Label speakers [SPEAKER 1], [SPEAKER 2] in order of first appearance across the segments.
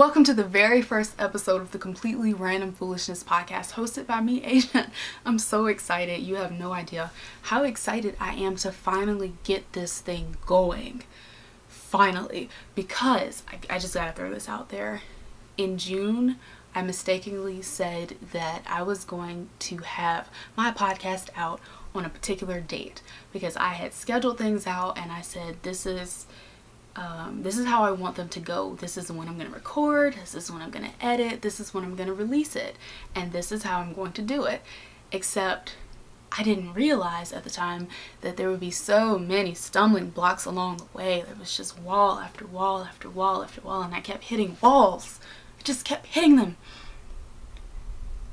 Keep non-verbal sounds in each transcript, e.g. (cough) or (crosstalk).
[SPEAKER 1] Welcome to the very first episode of the Completely Random Foolishness podcast hosted by me, Asia. (laughs) I'm so excited. You have no idea how excited I am to finally get this thing going. Finally. Because I, I just gotta throw this out there. In June, I mistakenly said that I was going to have my podcast out on a particular date because I had scheduled things out and I said, this is um, this is how I want them to go. This is when I'm going to record. This is when I'm going to edit. This is when I'm going to release it. And this is how I'm going to do it. Except I didn't realize at the time that there would be so many stumbling blocks along the way. There was just wall after wall after wall after wall. And I kept hitting walls. I just kept hitting them.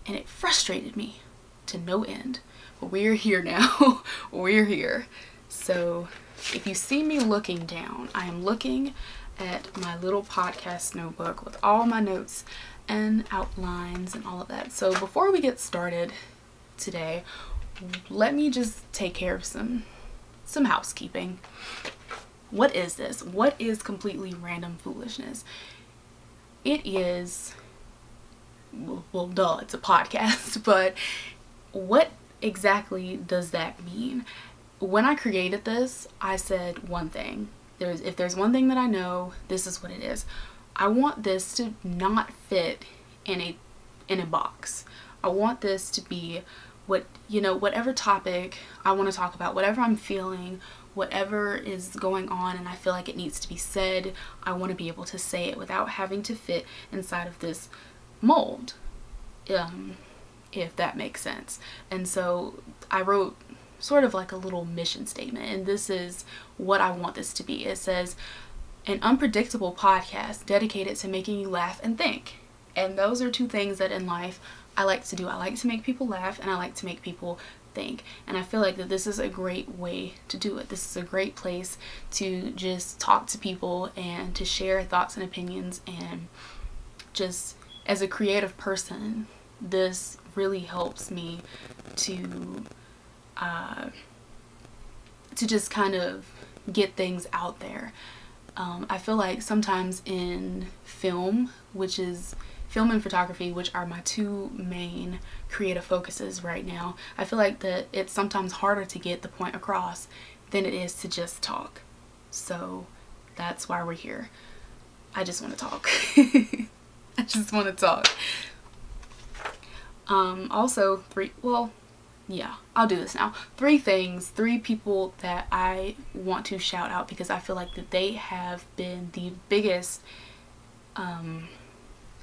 [SPEAKER 1] And it frustrated me to no end. But we're here now. (laughs) we're here. So if you see me looking down, I am looking at my little podcast notebook with all my notes and outlines and all of that. So before we get started today, let me just take care of some some housekeeping. What is this? What is completely random foolishness? It is well, duh, it's a (laughs) podcast, but what exactly does that mean? When I created this, I said one thing. There's if there's one thing that I know, this is what it is. I want this to not fit in a in a box. I want this to be what you know whatever topic I want to talk about, whatever I'm feeling, whatever is going on and I feel like it needs to be said, I want to be able to say it without having to fit inside of this mold. Um if that makes sense. And so I wrote sort of like a little mission statement. And this is what I want this to be. It says, an unpredictable podcast dedicated to making you laugh and think. And those are two things that in life I like to do. I like to make people laugh and I like to make people think. And I feel like that this is a great way to do it. This is a great place to just talk to people and to share thoughts and opinions and just as a creative person, this really helps me to uh, to just kind of get things out there. Um, I feel like sometimes in film, which is film and photography, which are my two main creative focuses right now, I feel like that it's sometimes harder to get the point across than it is to just talk. So that's why we're here. I just want to talk. (laughs) I just want to talk. Um, also, three, well, yeah, I'll do this now. Three things, three people that I want to shout out because I feel like that they have been the biggest um,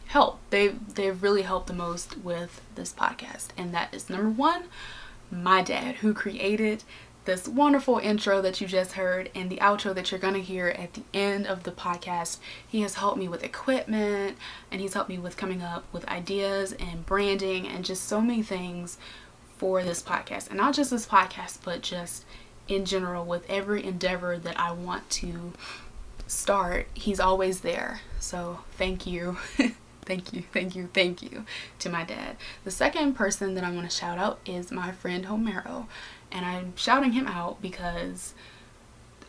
[SPEAKER 1] help. They they've really helped the most with this podcast, and that is number one, my dad, who created this wonderful intro that you just heard and the outro that you're going to hear at the end of the podcast. He has helped me with equipment and he's helped me with coming up with ideas and branding and just so many things for this podcast. And not just this podcast, but just in general with every endeavor that I want to start. He's always there. So thank you. (laughs) thank you, thank you, thank you to my dad. The second person that I want to shout out is my friend Homero. And I'm shouting him out because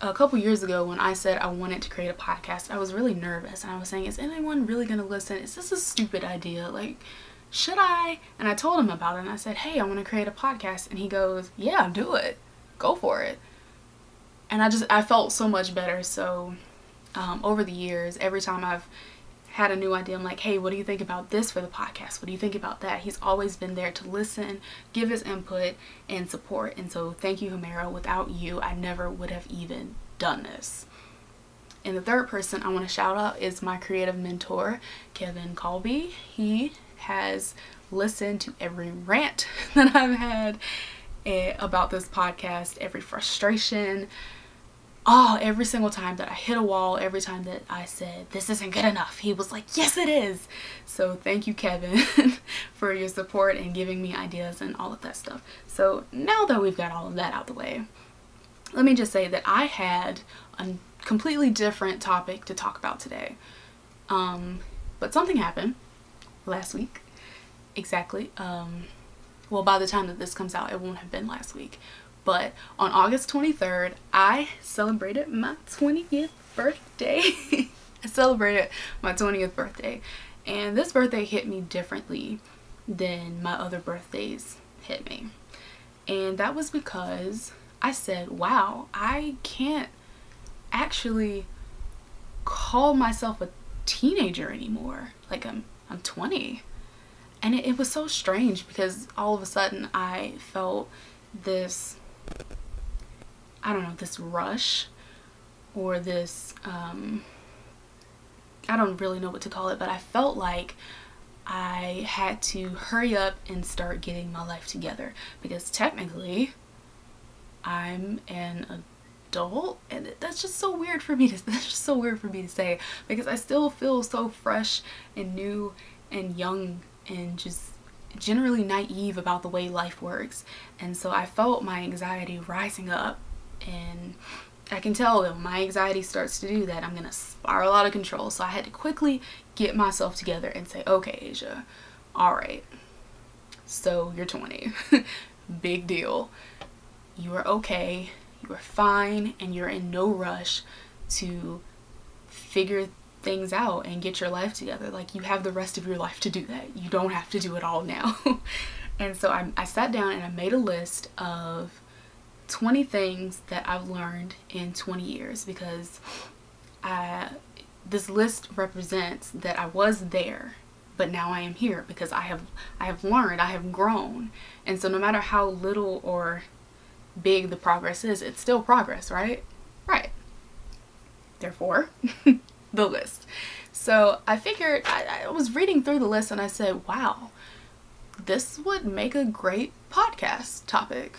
[SPEAKER 1] a couple years ago when I said I wanted to create a podcast, I was really nervous and I was saying, is anyone really going to listen? Is this a stupid idea? Like, should I? And I told him about it and I said, hey, I want to create a podcast. And he goes, yeah, do it. Go for it. And I just, I felt so much better. So um, over the years, every time I've had a new idea, I'm like, hey, what do you think about this for the podcast? What do you think about that? He's always been there to listen, give his input, and support. And so thank you, Homero. Without you, I never would have even done this. And the third person I want to shout out is my creative mentor, Kevin Colby. He has listened to every rant (laughs) that I've had eh, about this podcast, every frustration, oh, every single time that I hit a wall, every time that I said, this isn't good enough, he was like, yes, it is. So thank you, Kevin, (laughs) for your support and giving me ideas and all of that stuff. So now that we've got all of that out the way, let me just say that I had a completely different topic to talk about today. Um, but something happened last week. Exactly. Um, well, by the time that this comes out, it won't have been last week. But on August 23rd, I celebrated my 20th birthday. (laughs) I celebrated my 20th birthday. And this birthday hit me differently than my other birthdays hit me. And that was because I said, wow, I can't actually call myself a teenager anymore. Like I'm I'm 20. And it, it was so strange because all of a sudden I felt this I don't know, this rush or this um I don't really know what to call it, but I felt like I had to hurry up and start getting my life together because technically I'm an adult and that's just so weird for me to (laughs) that's just so weird for me to say because I still feel so fresh and new and young and just generally naive about the way life works. And so I felt my anxiety rising up and I can tell when my anxiety starts to do that I'm gonna spiral out of control. So I had to quickly get myself together and say okay Asia all right so you're 20 (laughs) big deal. You are okay you are fine and you're in no rush to figure things out and get your life together. Like you have the rest of your life to do that. You don't have to do it all now. (laughs) and so I, I sat down and I made a list of 20 things that I've learned in 20 years because I, this list represents that I was there but now I am here because I have I have learned, I have grown. And so no matter how little or big the progress is, it's still progress, right? Right. Therefore, (laughs) the list. So I figured, I, I, was reading through the list and I said, wow, this would make a great podcast topic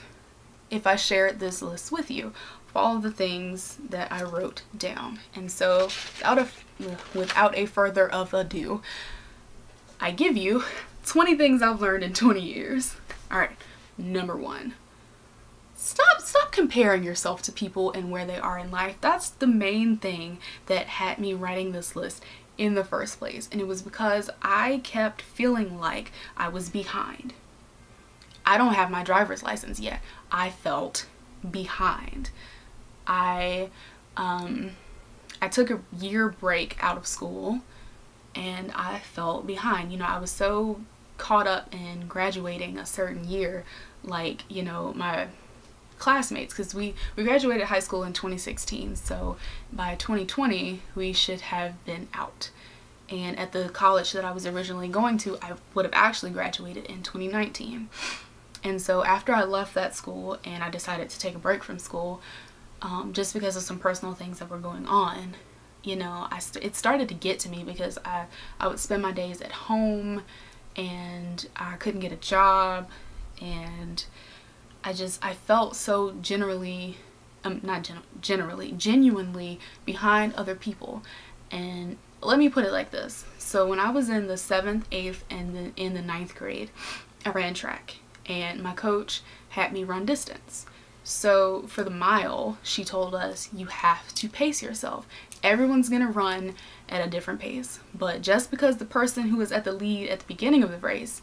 [SPEAKER 1] if I shared this list with you all the things that I wrote down. And so without a, without a further of ado, I give you 20 things I've learned in 20 years. All right, number one stop stop comparing yourself to people and where they are in life. That's the main thing that had me writing this list in the first place and it was because i kept feeling like i was behind. I don't have my driver's license yet. I felt behind. I um i took a year break out of school and i felt behind. You know i was so caught up in graduating a certain year like you know my classmates because we, we graduated high school in 2016 so by 2020 we should have been out. And at the college that I was originally going to I would have actually graduated in 2019 and so after I left that school and I decided to take a break from school um, just because of some personal things that were going on you know I st- it started to get to me because I, I would spend my days at home and I couldn't get a job and I just I felt so generally um, not gen- generally genuinely behind other people. And let me put it like this. So when I was in the seventh eighth and then in the ninth grade I ran track. And my coach had me run distance. So for the mile she told us you have to pace yourself. Everyone's gonna run at a different pace. But just because the person who was at the lead at the beginning of the race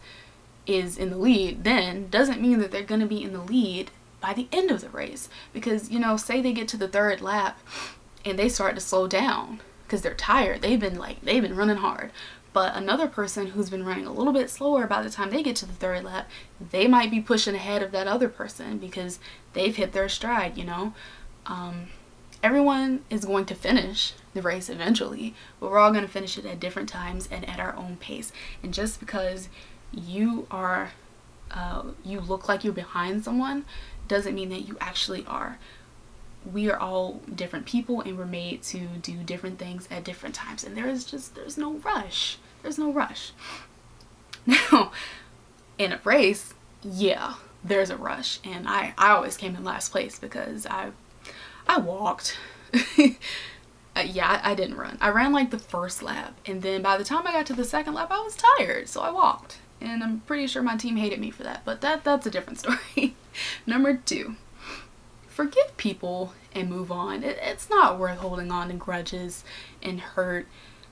[SPEAKER 1] is in the lead then doesn't mean that they're going to be in the lead by the end of the race. Because you know say they get to the third lap and they start to slow down because they're tired they've been like they've been running hard. But another person who's been running a little bit slower by the time they get to the third lap they might be pushing ahead of that other person because they've hit their stride you know? Um, everyone is going to finish the race eventually but we're all going to finish it at different times and at our own pace. And just because you are uh, you look like you're behind someone doesn't mean that you actually are. We are all different people and we're made to do different things at different times and there is just there's no rush. There's no rush. (laughs) Now in a race yeah there's a rush and i i always came in last place because i i walked. (laughs) Uh, yeah I, I didn't run. I ran like the first lap and then by the time i got to the second lap i was tired so i walked and I'm pretty sure my team hated me for that, but that that's a different story. (laughs) Number two, forgive people and move on. It, it's not worth holding on to grudges and hurt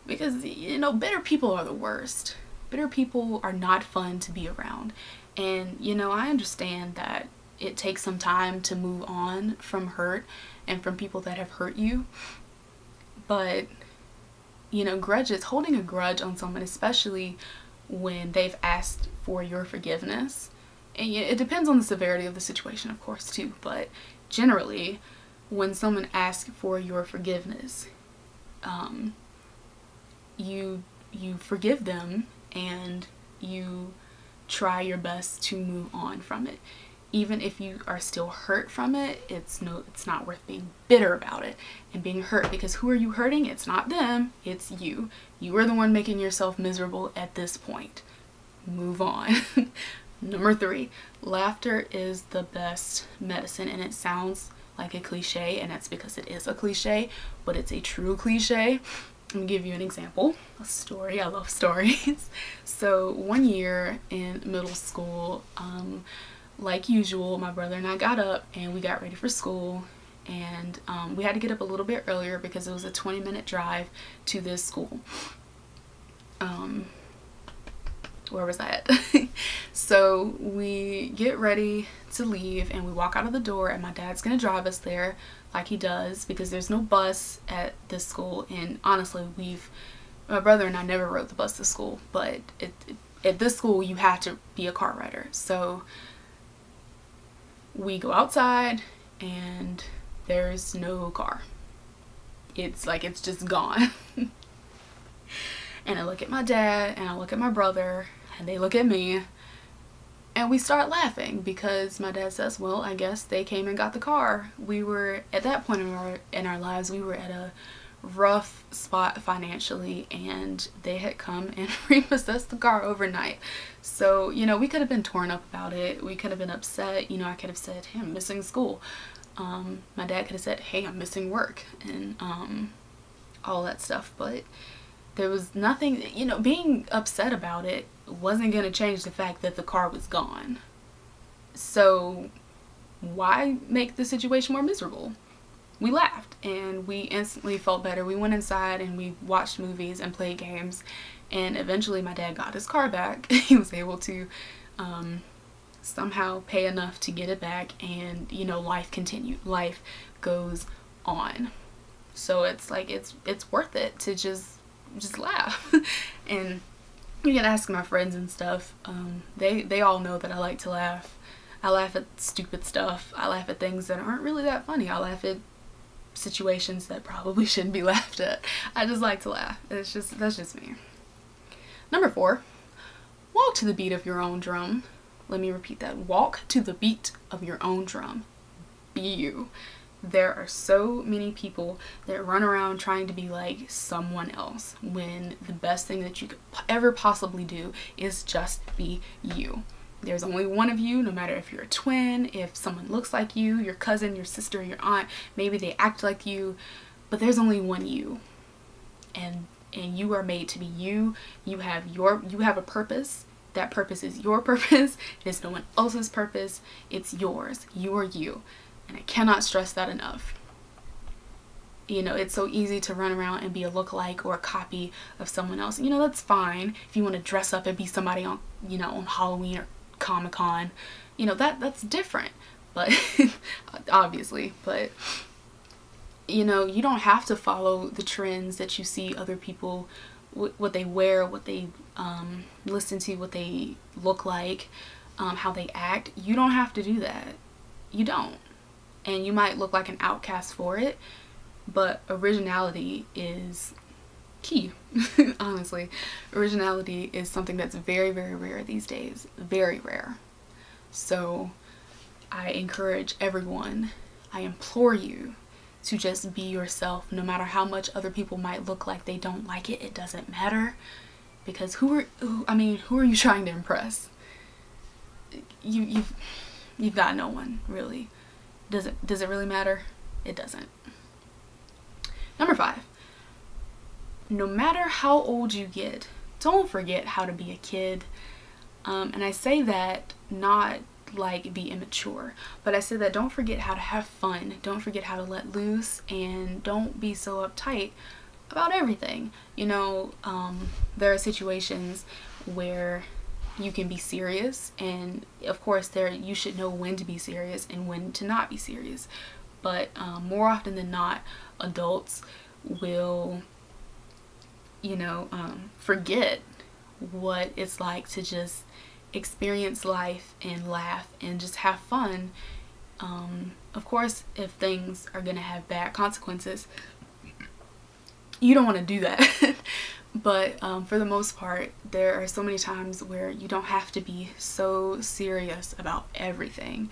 [SPEAKER 1] because you know bitter people are the worst. Bitter people are not fun to be around, and you know I understand that it takes some time to move on from hurt and from people that have hurt you, but you know, grudges, holding a grudge on someone, especially when they've asked for your forgiveness. And it depends on the severity of the situation, of course, too, but generally, when someone asks for your forgiveness, um, you you forgive them and you try your best to move on from it even if you are still hurt from it it's no it's not worth being bitter about it and being hurt because who are you hurting? It's not them it's you. You are the one making yourself miserable at this point. Move on. (laughs) Number three laughter is the best medicine and it sounds like a cliche and that's because it is a cliche but it's a true cliche. Let me give you an example, a story. I love stories. (laughs) so one year in middle school, um, like usual, my brother and I got up and we got ready for school and um, we had to get up a little bit earlier because it was a 20 minute drive to this school. Um, where was that? (laughs) so we get ready to leave and we walk out of the door and my dad's gonna drive us there like he does because there's no bus at this school and honestly we've my brother and I never rode the bus to school but it, it, at this school you have to be a car rider so we go outside and there's no car. It's like it's just gone. (laughs) and I look at my dad and I look at my brother and they look at me and we start laughing because my dad says, well, I guess they came and got the car. We were, at that point in our, in our lives, we were at a rough spot financially and they had come and (laughs) repossessed the car overnight. So, you know, we could have been torn up about it. We could have been upset. You know, I could have said, hey, I'm missing school. Um, my dad could have said, hey, I'm missing work and um, all that stuff. But there was nothing, you know, being upset about it wasn't going to change the fact that the car was gone. So why make the situation more miserable? We laughed and we instantly felt better. We went inside and we watched movies and played games and eventually my dad got his car back. (laughs) he was able to um, somehow pay enough to get it back and you know life continued. Life goes on. So it's like it's it's worth it to just just laugh. (laughs) and you can ask my friends and stuff. Um, they they all know that I like to laugh. I laugh at stupid stuff. I laugh at things that aren't really that funny. I laugh at situations that probably (laughs) shouldn't be laughed at. I just like to laugh. It's just, that's just me. Number four, walk to the beat of your own drum. Let me repeat that. Walk to the beat of your own drum. Be you. There are so many people that run around trying to be like someone else when the best thing that you could ever possibly do is just be you. There's only one of you, no matter if you're a twin, if someone looks like you, your cousin, your sister, your aunt, maybe they act like you, but there's only one you. And and you are made to be you. You have your you have a purpose. That purpose is your (laughs) purpose. It is no one else's purpose. It's yours. You are you. And I cannot stress that enough. You know, it's so easy to run around and be a look-alike or a copy of someone else. You know, that's fine if you want to dress up and be somebody on, you know, on Halloween or Comic Con, you know that that's different. But (laughs) obviously, but you know you don't have to follow the trends that you see other people what they wear, what they um, listen to, what they look like, um, how they act. You don't have to do that. You don't. And you might look like an outcast for it, but originality is key, (laughs) honestly. Originality is something that's very, very rare these days. Very rare. So I encourage everyone, I implore you to just be yourself no matter how much other people might look like they don't like it. It doesn't matter because who are who, I mean, who are you trying to impress? You you've you've got no one, really. Does it does it really matter? It doesn't. Number 5 no matter how old you get, don't forget how to be a kid. Um, and I say that not like be immature, but I say that don't forget how to have fun. Don't forget how to let loose and don't be so uptight about everything. You know, um, there are situations where you can be serious and of course there you should know when to be serious and when to not be serious but um, more often than not adults will you know, um, forget what it's like to just experience life and laugh and just have fun. Um, of course, if things are going to have bad consequences, you don't want to do that. (laughs) but um, for the most part, there are so many times where you don't have to be so serious about everything.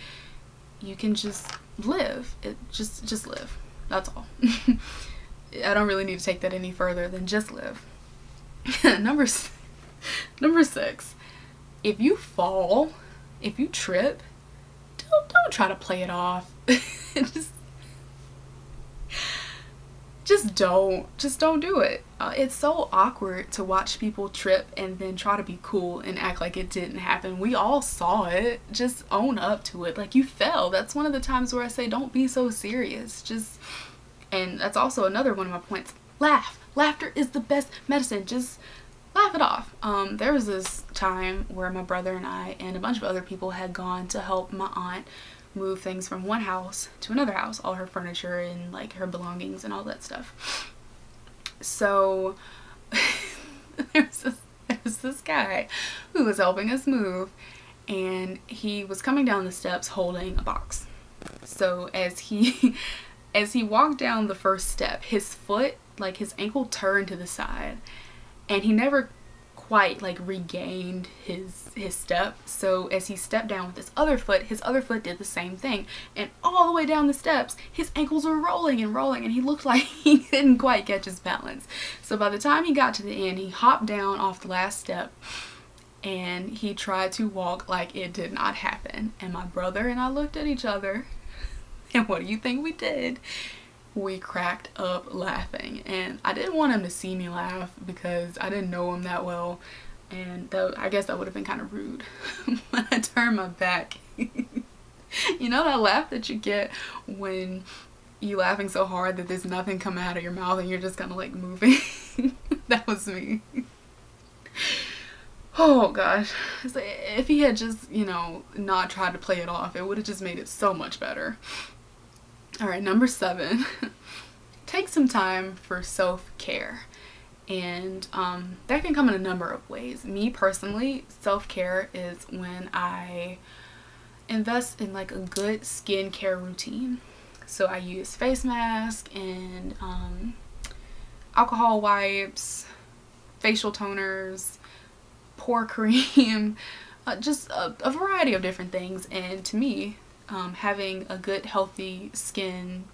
[SPEAKER 1] You can just live. It just just live. That's all. (laughs) I don't really need to take that any further than just live. (laughs) number number six, if you fall, if you trip, don't don't try to play it off. (laughs) just just don't just don't do it. Uh, it's so awkward to watch people trip and then try to be cool and act like it didn't happen. We all saw it. Just own up to it. Like you fell. That's one of the times where i say don't be so serious. Just and that's also another one of my points laugh laughter is the best medicine just laugh it off um, there was this time where my brother and i and a bunch of other people had gone to help my aunt move things from one house to another house, all her furniture and like her belongings and all that stuff. So (laughs) there's this, there was this guy who was helping us move and he was coming down the steps holding a box. So as he (laughs) as he walked down the first step, his foot, like his ankle turned to the side and he never quite like regained his his step. So as he stepped down with his other foot his other foot did the same thing. And all the way down the steps his ankles were rolling and rolling and he looked (laughs) like he didn't quite catch his balance. So by the time he got to the end he hopped down off the last step and he tried to walk like it did not happen. And my brother and I looked at each other (laughs) and what do you think we did? We cracked up laughing. And I didn't want him to see me laugh because I didn't know him that well. And that, I guess that would have been kind of rude. (laughs) When I turned my back (laughs) you know that laugh that you get when you laughing so hard that there's nothing coming out of your mouth and you're just kind of like moving? That was me. (sighs) Oh gosh. So if he had just you know not tried to play it off it would have just made it so much better all right, number seven, (laughs) take some time for self-care. And um, that can come in a number of ways. Me personally, self-care is when I invest in like a good skincare routine. So I use face mask and um, alcohol wipes, facial toners, pore (laughs) cream, uh, just a, a variety of different things. And to me, um, having a good healthy skin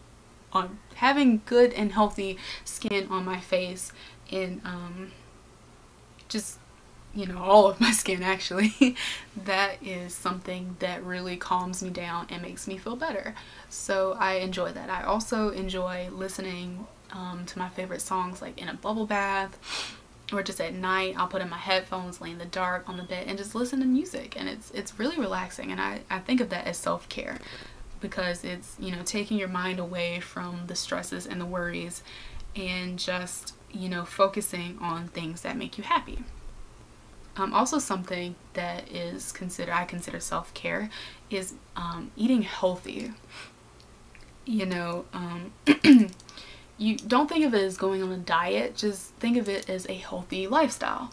[SPEAKER 1] on having good and healthy skin on my face and um, just you know all of my skin actually. (laughs) That is something that really calms me down and makes me feel better. So I enjoy that. I also enjoy listening um, to my favorite songs like in a bubble bath or just at night I'll put in my headphones lay in the dark on the bed and just listen to music. And it's it's really relaxing and I, I think of that as self-care because it's you know taking your mind away from the stresses and the worries and just you know focusing on things that make you happy. Um, also something that is considered I consider self-care is um, eating healthy. You know um, (clears throat) you don't think of it as going on a diet, just think of it as a healthy lifestyle.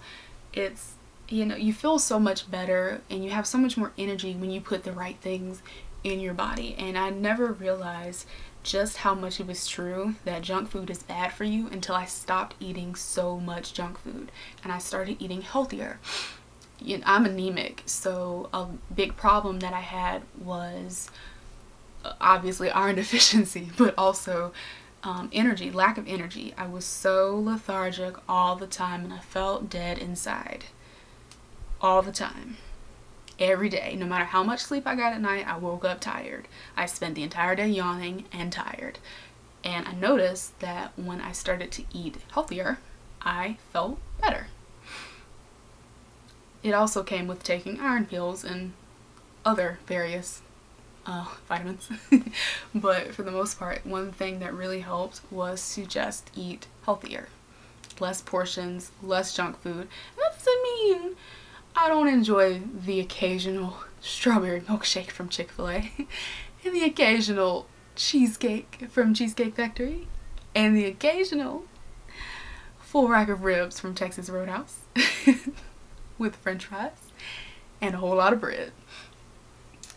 [SPEAKER 1] It's, you know, you feel so much better and you have so much more energy when you put the right things in your body. And I never realized just how much it was true that junk food is bad for you until I stopped eating so much junk food and I started eating healthier. You know, I'm anemic, so a big problem that I had was uh, obviously iron (laughs) deficiency, but also um, energy, lack of energy. I was so lethargic all the time and I felt dead inside. All the time. Every day. No matter how much sleep I got at night, I woke up tired. I spent the entire day yawning and tired. And I noticed that when I started to eat healthier, I felt better. It also came with taking iron pills and other various uh, (laughs) vitamins. but for the most part, one thing that really helped was to just eat healthier. Less portions, less junk food. that doesn't mean I don't enjoy the occasional strawberry milkshake from Chick-fil-A (laughs) and the occasional cheesecake from Cheesecake Factory and the occasional full rack of ribs from Texas Roadhouse (laughs) with french fries and a whole lot of bread.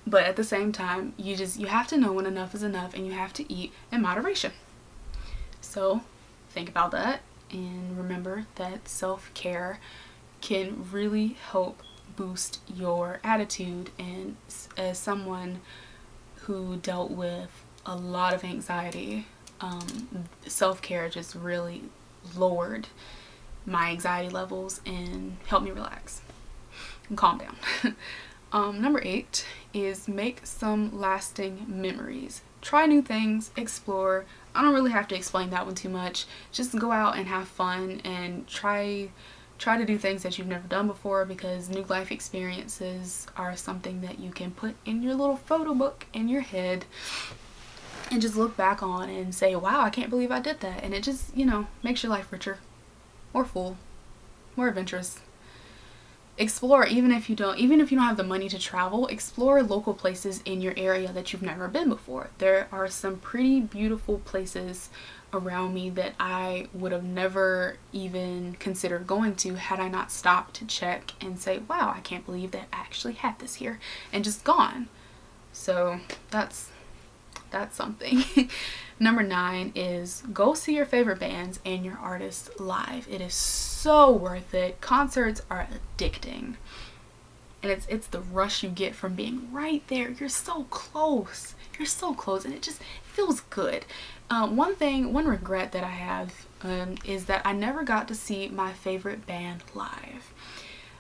[SPEAKER 1] But at the same time, you just you have to know when enough is enough and you have to eat in moderation. So, think about that and remember that self-care can really help boost your attitude and as someone who dealt with a lot of anxiety um, self-care just really lowered my anxiety levels and helped me relax and calm down (laughs) um, number eight is make some lasting memories try new things explore I don't really have to explain that one too much just go out and have fun and try try to do things that you've never done before because new life experiences are something that you can put in your little photo book in your head and just look back on and say, wow, I can't believe I did that. And it just, you know, makes your life richer, more full, more adventurous. Explore, even if you don't, even if you don't have the money to travel, explore local places in your area that you've never been before. There are some pretty beautiful places around me that I would have never even considered going to had I not stopped to check and say, wow, I can't believe that I actually had this here and just gone. So that's that's something. (laughs) Number nine is go see your favorite bands and your artists live. It is so worth it. Concerts are addicting. And it's it's the rush you get from being right there. You're so close. You're so close and it just feels good. Um, one thing, one regret that I have um, is that I never got to see my favorite band live.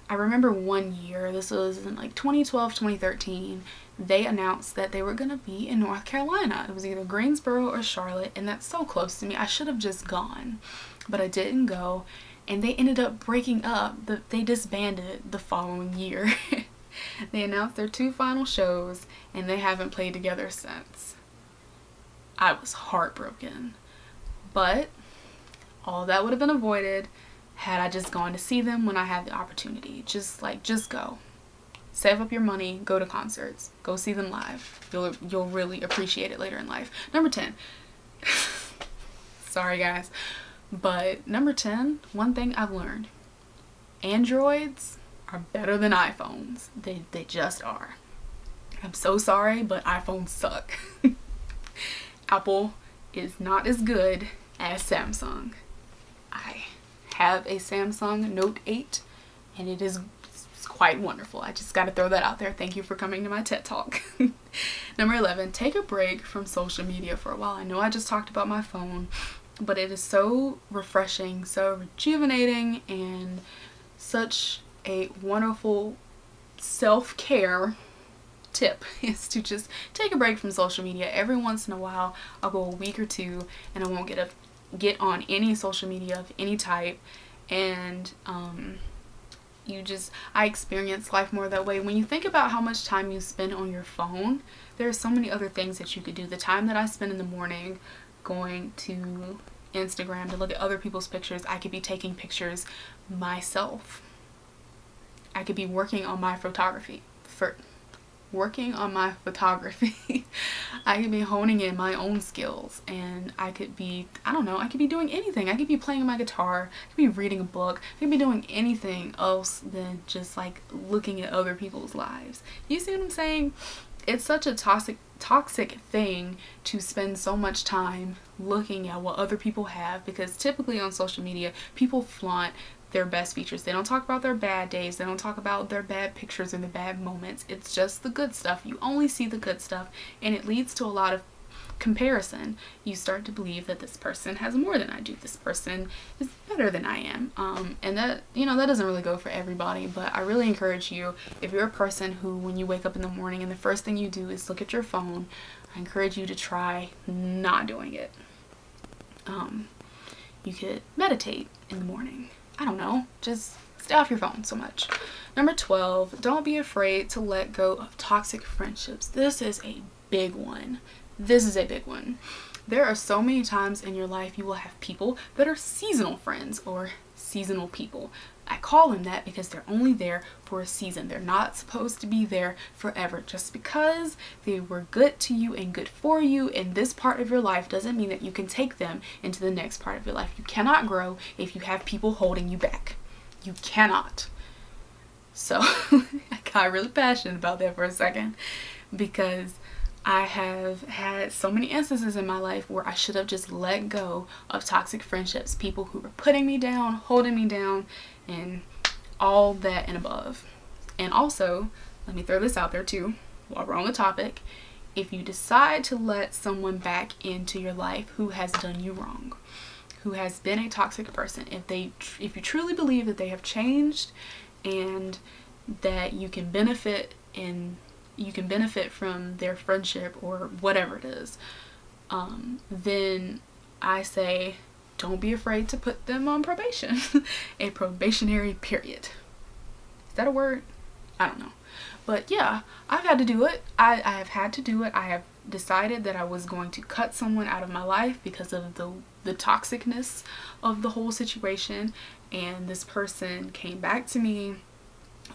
[SPEAKER 1] I remember one year, this was in like 2012, 2013, they announced that they were going to be in North Carolina. It was either Greensboro or Charlotte, and that's so close to me. I should have just gone, but I didn't go, and they ended up breaking up. They disbanded the following year. (laughs) they announced their two final shows, and they haven't played together since. I was heartbroken. But all that would have been avoided had I just gone to see them when I had the opportunity. Just like, just go. Save up your money, go to concerts, go see them live. You'll, you'll really appreciate it later in life. Number 10. (laughs) Sorry guys. But number 10, one thing I've learned. Androids are better than iPhones. They, they just are. I'm so sorry, but iPhones suck. (laughs) Apple is not as good as Samsung. I have a Samsung Note 8 and it is quite wonderful. I just got to throw that out there. Thank you for coming to my TED Talk. (laughs) Number 11, take a break from social media for a while. I know I just talked about my phone, but it is so refreshing, so rejuvenating, and such a wonderful self-care tip (laughs) is to just take a break from social media every once in a while i'll go a week or two and i won't get a get on any social media of any type and um, you just i experience life more that way. When you think about how much time you spend on your phone there are so many other things that you could do. The time that i spend in the morning going to instagram to look at other people's pictures i could be taking pictures myself. I could be working on my photography for working on my photography. (laughs) I could be honing in my own skills and I could be, I don't know, I could be doing anything. I could be playing my guitar, I could be reading a book, I could be doing anything else than just like looking at other people's lives. You see what I'm saying? It's such a toxic toxic thing to spend so much time looking at what other people have because typically on social media people flaunt their best features. They don't talk about their bad days. They don't talk about their bad pictures and the bad moments. It's just the good stuff. You only see the good stuff and it leads to a lot of comparison. You start to believe that this person has more than I do. This person is better than I am. Um, and that, you know, that doesn't really go for everybody, but I really encourage you, if you're a person who when you wake up in the morning and the first thing you do is look at your phone, I encourage you to try not doing it. Um, you could meditate in the morning. I don't know, just stay off your phone so much. Number 12, don't be afraid to let go of toxic friendships. This is a big one. This is a big one. There are so many times in your life you will have people that are seasonal friends or seasonal people. I call them that because they're only there for a season. They're not supposed to be there forever. Just because they were good to you and good for you in this part of your life doesn't mean that you can take them into the next part of your life. You cannot grow if you have people holding you back. You cannot. So (laughs) I got really passionate about that for a second because I have had so many instances in my life where I should have just let go of toxic friendships, people who were putting me down, holding me down, and all that and above. And also, let me throw this out there too, while we're on the topic. If you decide to let someone back into your life who has done you wrong, who has been a toxic person, if they if you truly believe that they have changed and that you can benefit in you can benefit from their friendship or whatever it is, um, then I say don't be afraid to put them on probation. (laughs) a probationary period. Is that a word? I don't know. But yeah, I've had to do it. I, I have had to do it. I have decided that I was going to cut someone out of my life because of the the toxicness of the whole situation and this person came back to me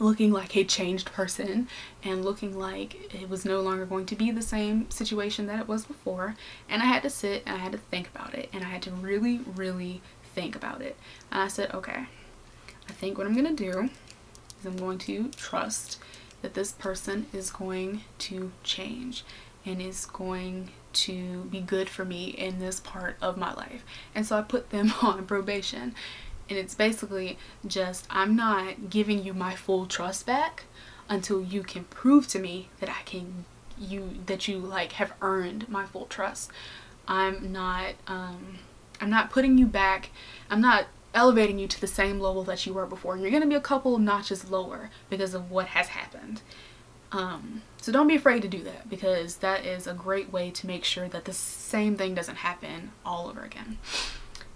[SPEAKER 1] looking like a changed person and looking like it was no longer going to be the same situation that it was before. And I had to sit and I had to think about it and I had to really really think about it. And I said okay I think what I'm gonna do is I'm going to trust that this person is going to change and is going to be good for me in this part of my life. And so I put them (laughs) on probation and it's basically just I'm not giving you my full trust back until you can prove to me that I can you that you like have earned my full trust. I'm not um I'm not putting you back. I'm not elevating you to the same level that you were before. You're going to be a couple notches lower because of what has happened. Um, so don't be afraid to do that because that is a great way to make sure that the same thing doesn't happen all over again.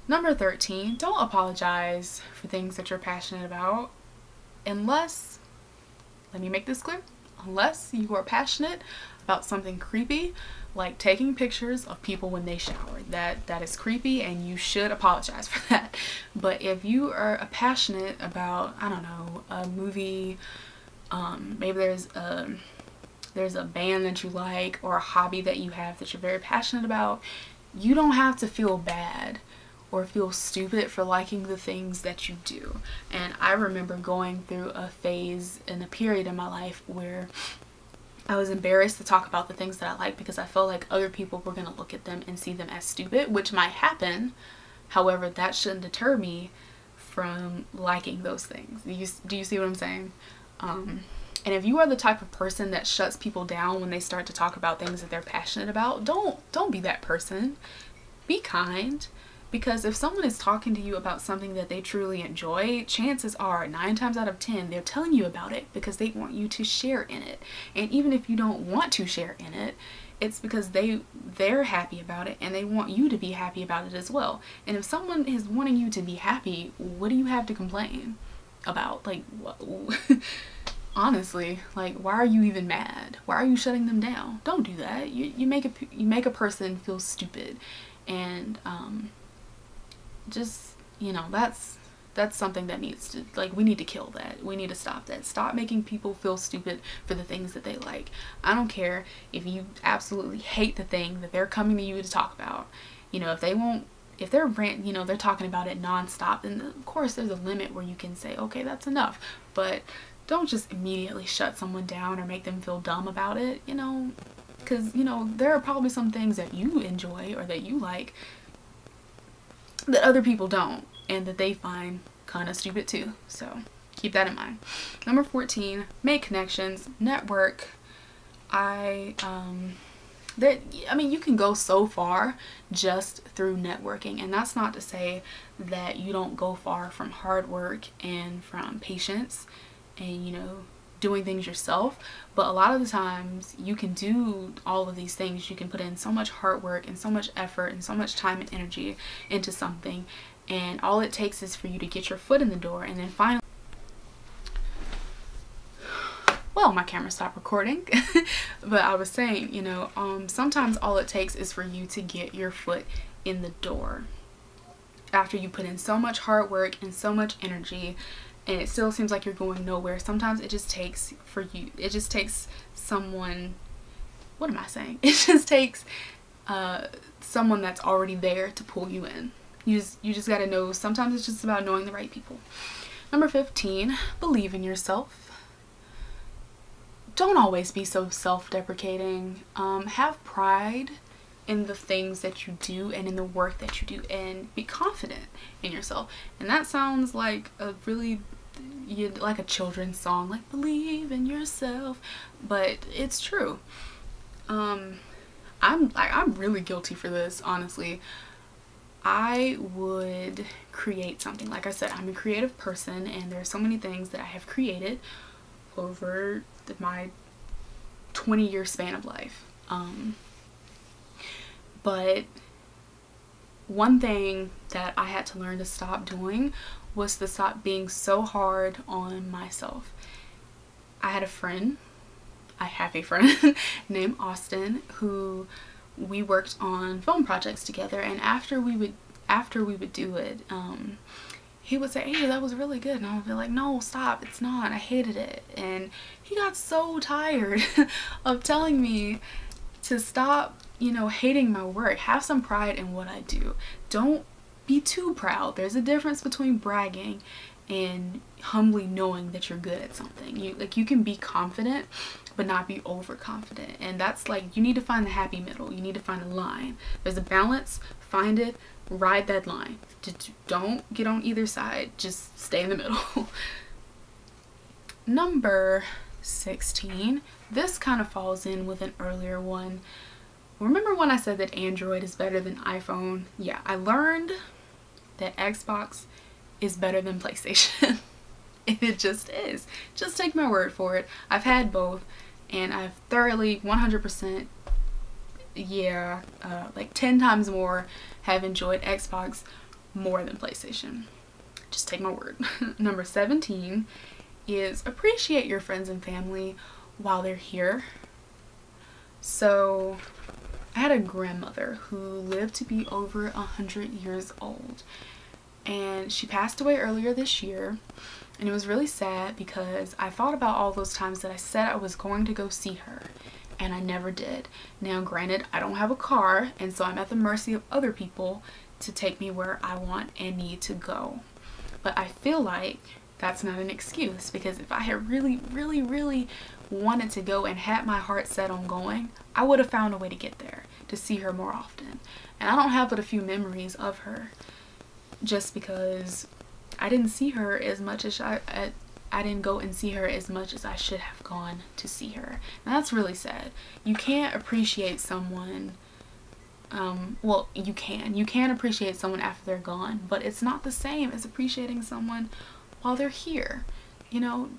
[SPEAKER 1] Number 13, don't apologize for things that you're passionate about unless, let me make this clear, unless you are passionate about something creepy like taking pictures of people when they shower. That that is creepy and you should apologize (laughs) for that. But if you are passionate about, I don't know, a movie, um, maybe there's a there's a band that you like or a hobby that you have that you're very passionate about, you don't have to feel bad or feel stupid for liking the things that you do. And I remember going through a phase and a period in my life where I was embarrassed to talk about the things that I like because I felt like other people were going to look at them and see them as stupid, which might happen. However, that shouldn't deter me from liking those things. Do you, do you see what I'm saying? Um, and if you are the type of person that shuts people down when they start to talk about things that they're passionate about, don't don't be that person. Be kind. Because if someone is talking to you about something that they truly enjoy, chances are nine times out of ten they're telling you about it because they want you to share in it. And even if you don't want to share in it, it's because they they're happy about it and they want you to be happy about it as well. And if someone is wanting you to be happy, what do you have to complain about? Like (laughs) honestly, like why are you even mad? Why are you shutting them down? Don't do that. You you make a you make a person feel stupid and um just you know that's that's something that needs to like we need to kill that. We need to stop that. Stop making people feel stupid for the things that they like. I don't care if you absolutely hate the thing that they're coming to you to talk about. You know if they won't if they're rant you know they're talking about it nonstop then of course there's a limit where you can say okay that's enough. But don't just immediately shut someone down or make them feel dumb about it you know? Because you know there are probably some things that you enjoy or that you like that other people don't and that they find kind of stupid too. So keep that in mind. Number 14, make connections, network. I, um, that, I mean, you can go so far just through networking. And that's not to say that you don't go far from hard work and from patience and, you know, doing things yourself but a lot of the times you can do all of these things. You can put in so much hard work and so much effort and so much time and energy into something and all it takes is for you to get your foot in the door and then finally well my camera stopped recording (laughs) but I was saying you know um, sometimes all it takes is for you to get your foot in the door. After you put in so much hard work and so much energy and it still seems like you're going nowhere. Sometimes it just takes for you, it just takes someone, what am I saying? (laughs) It just takes uh, someone that's already there to pull you in. You just, you just gotta know, sometimes it's just about knowing the right people. Number 15, believe in yourself. Don't always be so self-deprecating. Um, have pride in the things that you do and in the work that you do and be confident in yourself. And that sounds like a really you like a children's song like believe in yourself, but it's true. Um I'm like I'm really guilty for this, honestly. I would create something. Like I said, I'm a creative person and there are so many things that I have created over my 20 year span of life. Um, but one thing that I had to learn to stop doing was to stop being so hard on myself. I had a friend, I have a friend (laughs) named Austin who we worked on film projects together. And after we would after we would do it um, he would say hey that was really good. And I would be like no stop. It's not. I hated it. And he got so tired (laughs) of telling me to stop you know hating my work. Have some pride in what I do. Don't be too proud. There's a difference between bragging and humbly knowing that you're good at something. You like you can be confident but not be overconfident. And that's like you need to find the happy middle. You need to find a line. There's a balance. Find it. Ride that line. Don't get on either side. Just stay in the middle. (laughs) Number 16 this kind of falls in with an earlier one remember when I said that Android is better than iPhone? Yeah I learned that Xbox is better than PlayStation. (laughs) It just is. Just take my word for it. I've had both and I've thoroughly 100% yeah uh, like 10 times more have enjoyed Xbox more than PlayStation. Just take my word. (laughs) Number 17 is appreciate your friends and family while they're here. So I had a grandmother who lived to be over a hundred years old and she passed away earlier this year and it was really sad because I thought about all those times that I said I was going to go see her and I never did. Now granted, I don't have a car and so I'm at the mercy of other people to take me where I want and need to go. But I feel like that's not an excuse because if I had really, really, really wanted to go and had my heart set on going, I would have found a way to get there to see her more often. And I don't have but a few memories of her just because I didn't see her as much as I, I, I didn't go and see her as much as I should have gone to see her. And that's really sad. You can't appreciate someone um, well, you can. You can appreciate someone after they're gone, but it's not the same as appreciating someone while they're here. You know,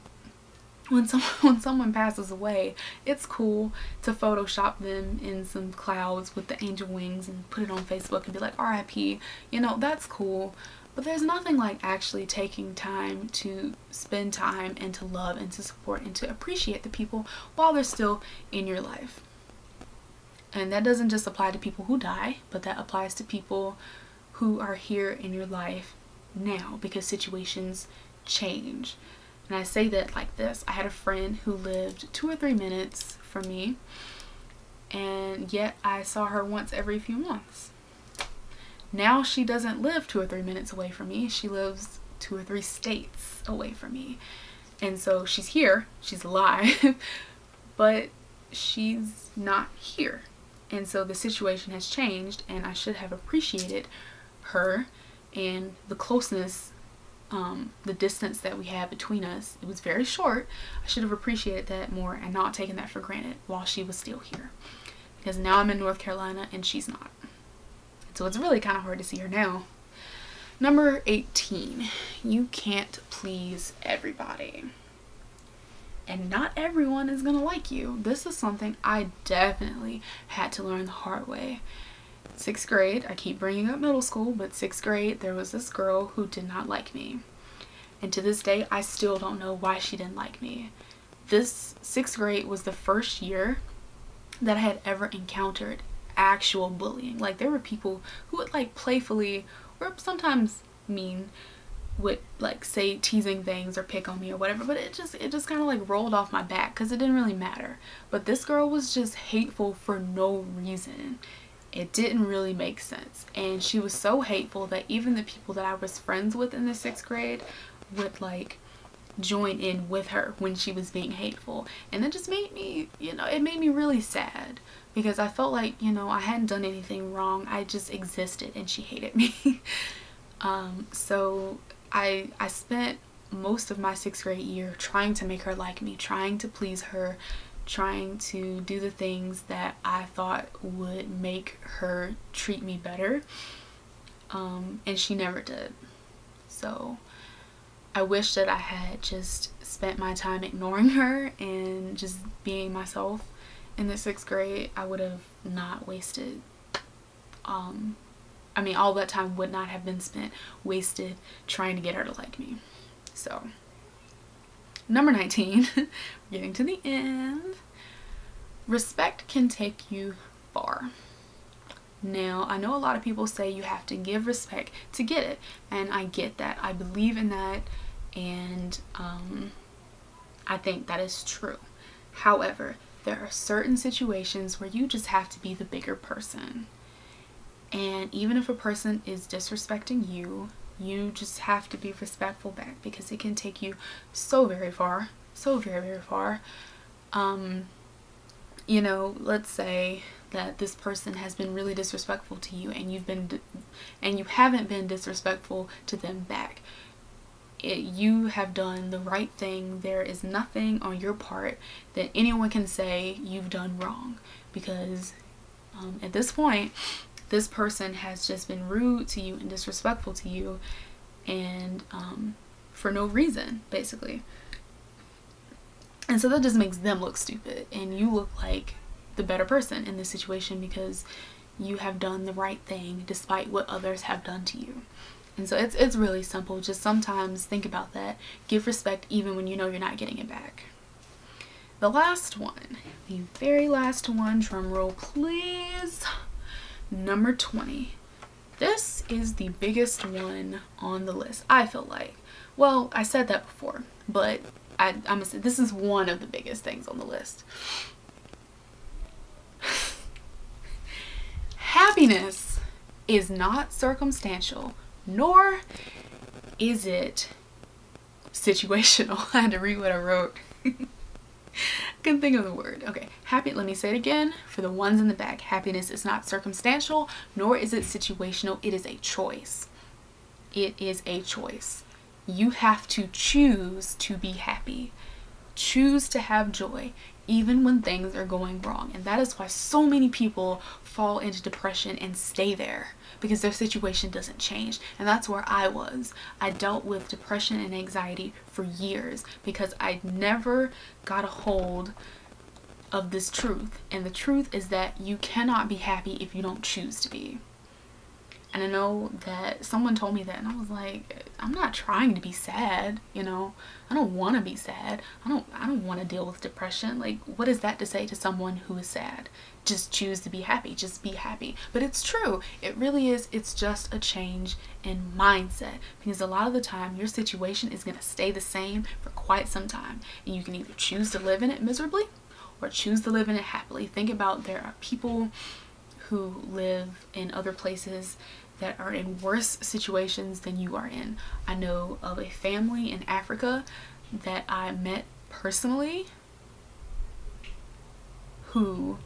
[SPEAKER 1] when (laughs) someone when someone passes away, it's cool to Photoshop them in some clouds with the angel wings and put it on Facebook and be like R.I.P. You know, that's cool. But there's nothing like actually taking time to spend time and to love and to support and to appreciate the people while they're still in your life. And that doesn't just apply to people who die, but that applies to people who are here in your life now because situations change. And I say that like this. I had a friend who lived two or three minutes from me and yet I saw her once every few months. Now she doesn't live two or three minutes away from me. She lives two or three states away from me. And so she's here, she's alive, (laughs) but she's not here. And so the situation has changed and I should have appreciated her and the closeness, um, the distance that we had between us. It was very short. I should have appreciated that more and not taken that for granted while she was still here. Because now I'm in North Carolina and she's not. So it's really kind of hard to see her now. Number 18, you can't please everybody. And not everyone is going to like you. This is something I definitely had to learn the hard way. Sixth grade, I keep bringing up middle school, but sixth grade, there was this girl who did not like me. And to this day, I still don't know why she didn't like me. This sixth grade was the first year that I had ever encountered actual bullying. Like there were people who would like playfully or sometimes mean would like say teasing things or pick on me or whatever but it just it just kind of like rolled off my back because it didn't really matter but this girl was just hateful for no reason it didn't really make sense. And she was so hateful that even the people that I was friends with in the sixth grade would like join in with her when she was being hateful. And it just made me you know it made me really sad because I felt like you know I hadn't done anything wrong. I just existed and she hated me. (laughs) Um, so I I spent most of my sixth grade year trying to make her like me trying to please her trying to do the things that I thought would make her treat me better um, and she never did so I wish that I had just spent my time ignoring (laughs) her and just being myself in the sixth grade. I would have not wasted, um, I mean, all that time would not have been spent wasted trying to get her to like me. So, number 19, (laughs) getting to the end. Respect can take you far. Now, I know a lot of people say you have to give respect to get it, and I get that. I believe in that and um, I think that is true. However, there are certain situations where you just have to be the bigger person. And even if a person is disrespecting you, you just have to be respectful back because it can take you so very far, so very, very far. Um, you know, let's say that this person has been really disrespectful to you and you've been and you haven't been disrespectful to them back it, you have done the right thing. There is nothing on your part that anyone can say you've done wrong because um, at this point, this person has just been rude to you and disrespectful to you and um, for no reason, basically. And so that just makes them look stupid and you look like the better person in this situation because you have done the right thing despite what others have done to you. And so it's, it's really simple. Just sometimes think about that. Give respect even when you know you're not getting it back. The last one, the very last one, drum roll please. Number 20. This is the biggest one on the list, I feel like. Well, I said that before, but I, I'm gonna say this is one of the biggest things on the list. (sighs) Happiness is not circumstantial nor is it situational. (laughs) I had to read what I wrote. (laughs) (laughs) Couldn't think of the word. Okay, happy, let me say it again for the ones in the back. Happiness is not circumstantial, nor is it situational. It is a choice. It is a choice. You have to choose to be happy. Choose to have joy even when things are going wrong. And that is why so many people fall into depression and stay there because their situation doesn't change. And that's where I was. I dealt with depression and anxiety for years because I never got a hold of this truth. And the truth is that you cannot be happy if you don't choose to be. And I know that someone told me that and I was like, I'm not trying to be sad, you know. I don't want to be sad. I don't I don't want to deal with depression. Like what is that to say to someone who is sad? Just choose to be happy. Just be happy. But it's true. It really is. It's just a change in mindset because a lot of the time your situation is going to stay the same for quite some time and you can either choose to live in it miserably or choose to live in it happily. Think about there are people who live in other places that are in worse situations than you are in. I know of a family in Africa that I met personally who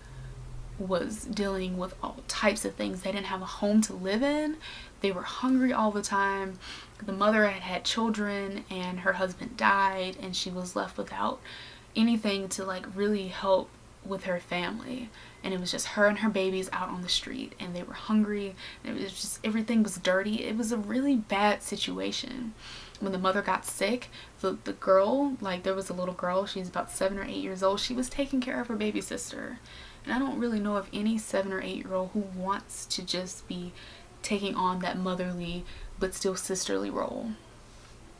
[SPEAKER 1] was dealing with all types of things. They didn't have a home to live in. They were hungry all the time. The mother had had children and her husband died and she was left without anything to like really help with her family and it was just her and her babies out on the street and they were hungry. It was just everything was dirty. It was a really bad situation. When the mother got sick the, the girl like there was a little girl she's about seven or eight years old she was taking care of her baby sister. And I don't really know of any seven or eight year old who wants to just be taking on that motherly but still sisterly role.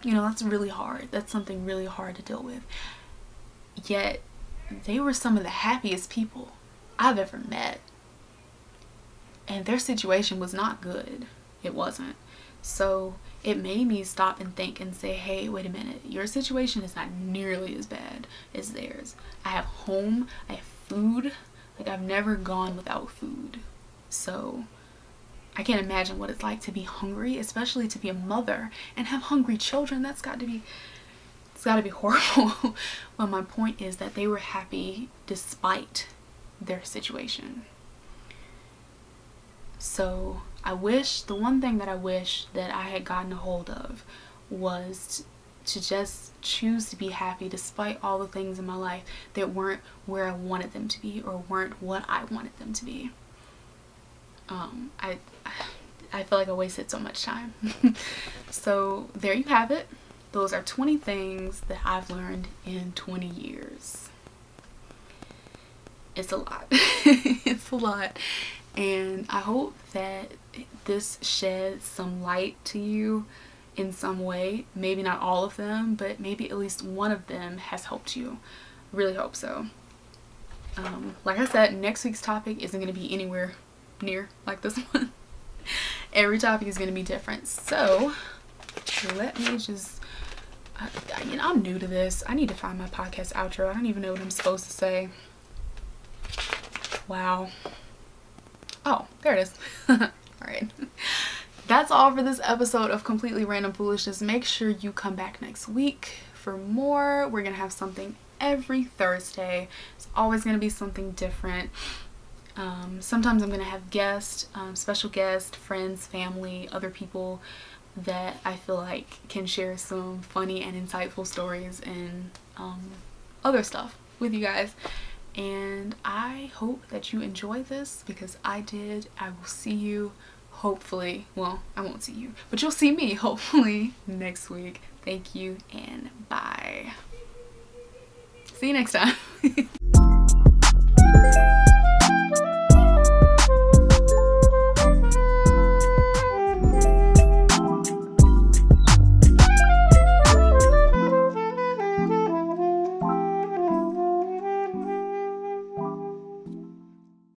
[SPEAKER 1] You know that's really hard. That's something really hard to deal with. Yet they were some of the happiest people I've ever met. And their situation was not good. It wasn't. So it made me stop and think and say, hey, wait a minute, your situation is not nearly as bad as theirs. I have home, I have food. Like, I've never gone without food. So, I can't imagine what it's like to be hungry, especially to be a mother and have hungry children. That's got to be it's got to be (laughs) horrible. but my point is that they were happy despite their situation. So I wish, the one thing that I wish that I had gotten a hold of was to just choose to be happy despite all the things in my life that weren't where I wanted them to be or weren't what I wanted them to be. Um, I, I feel like I wasted so much time. (laughs) so there you have it. Those are 20 things that I've learned in 20 years. It's a lot. (laughs) it's a lot. And I hope that this sheds some light to you in some way. Maybe not all of them, but maybe at least one of them has helped you. Really hope so. Um, like I said, next week's topic isn't going to be anywhere near like this (laughs) one. Every topic is going to be different. So let me just I, you know, I'm new to this. I need to find my podcast outro. I don't even know what I'm supposed to say. Wow. Oh, there it is. (laughs) all right. That's all for this episode of Completely Random Foolishness. Make sure you come back next week for more. We're going to have something every Thursday. It's always going to be something different. Um, sometimes I'm going to have guests, um, special guests, friends, family, other people that I feel like can share some funny and insightful stories and um, other stuff with you guys and I hope that you enjoy this because I did. I will see you hopefully, well, I won't see you, but you'll see me (laughs) hopefully next week. Thank you and bye. See you next time. (laughs)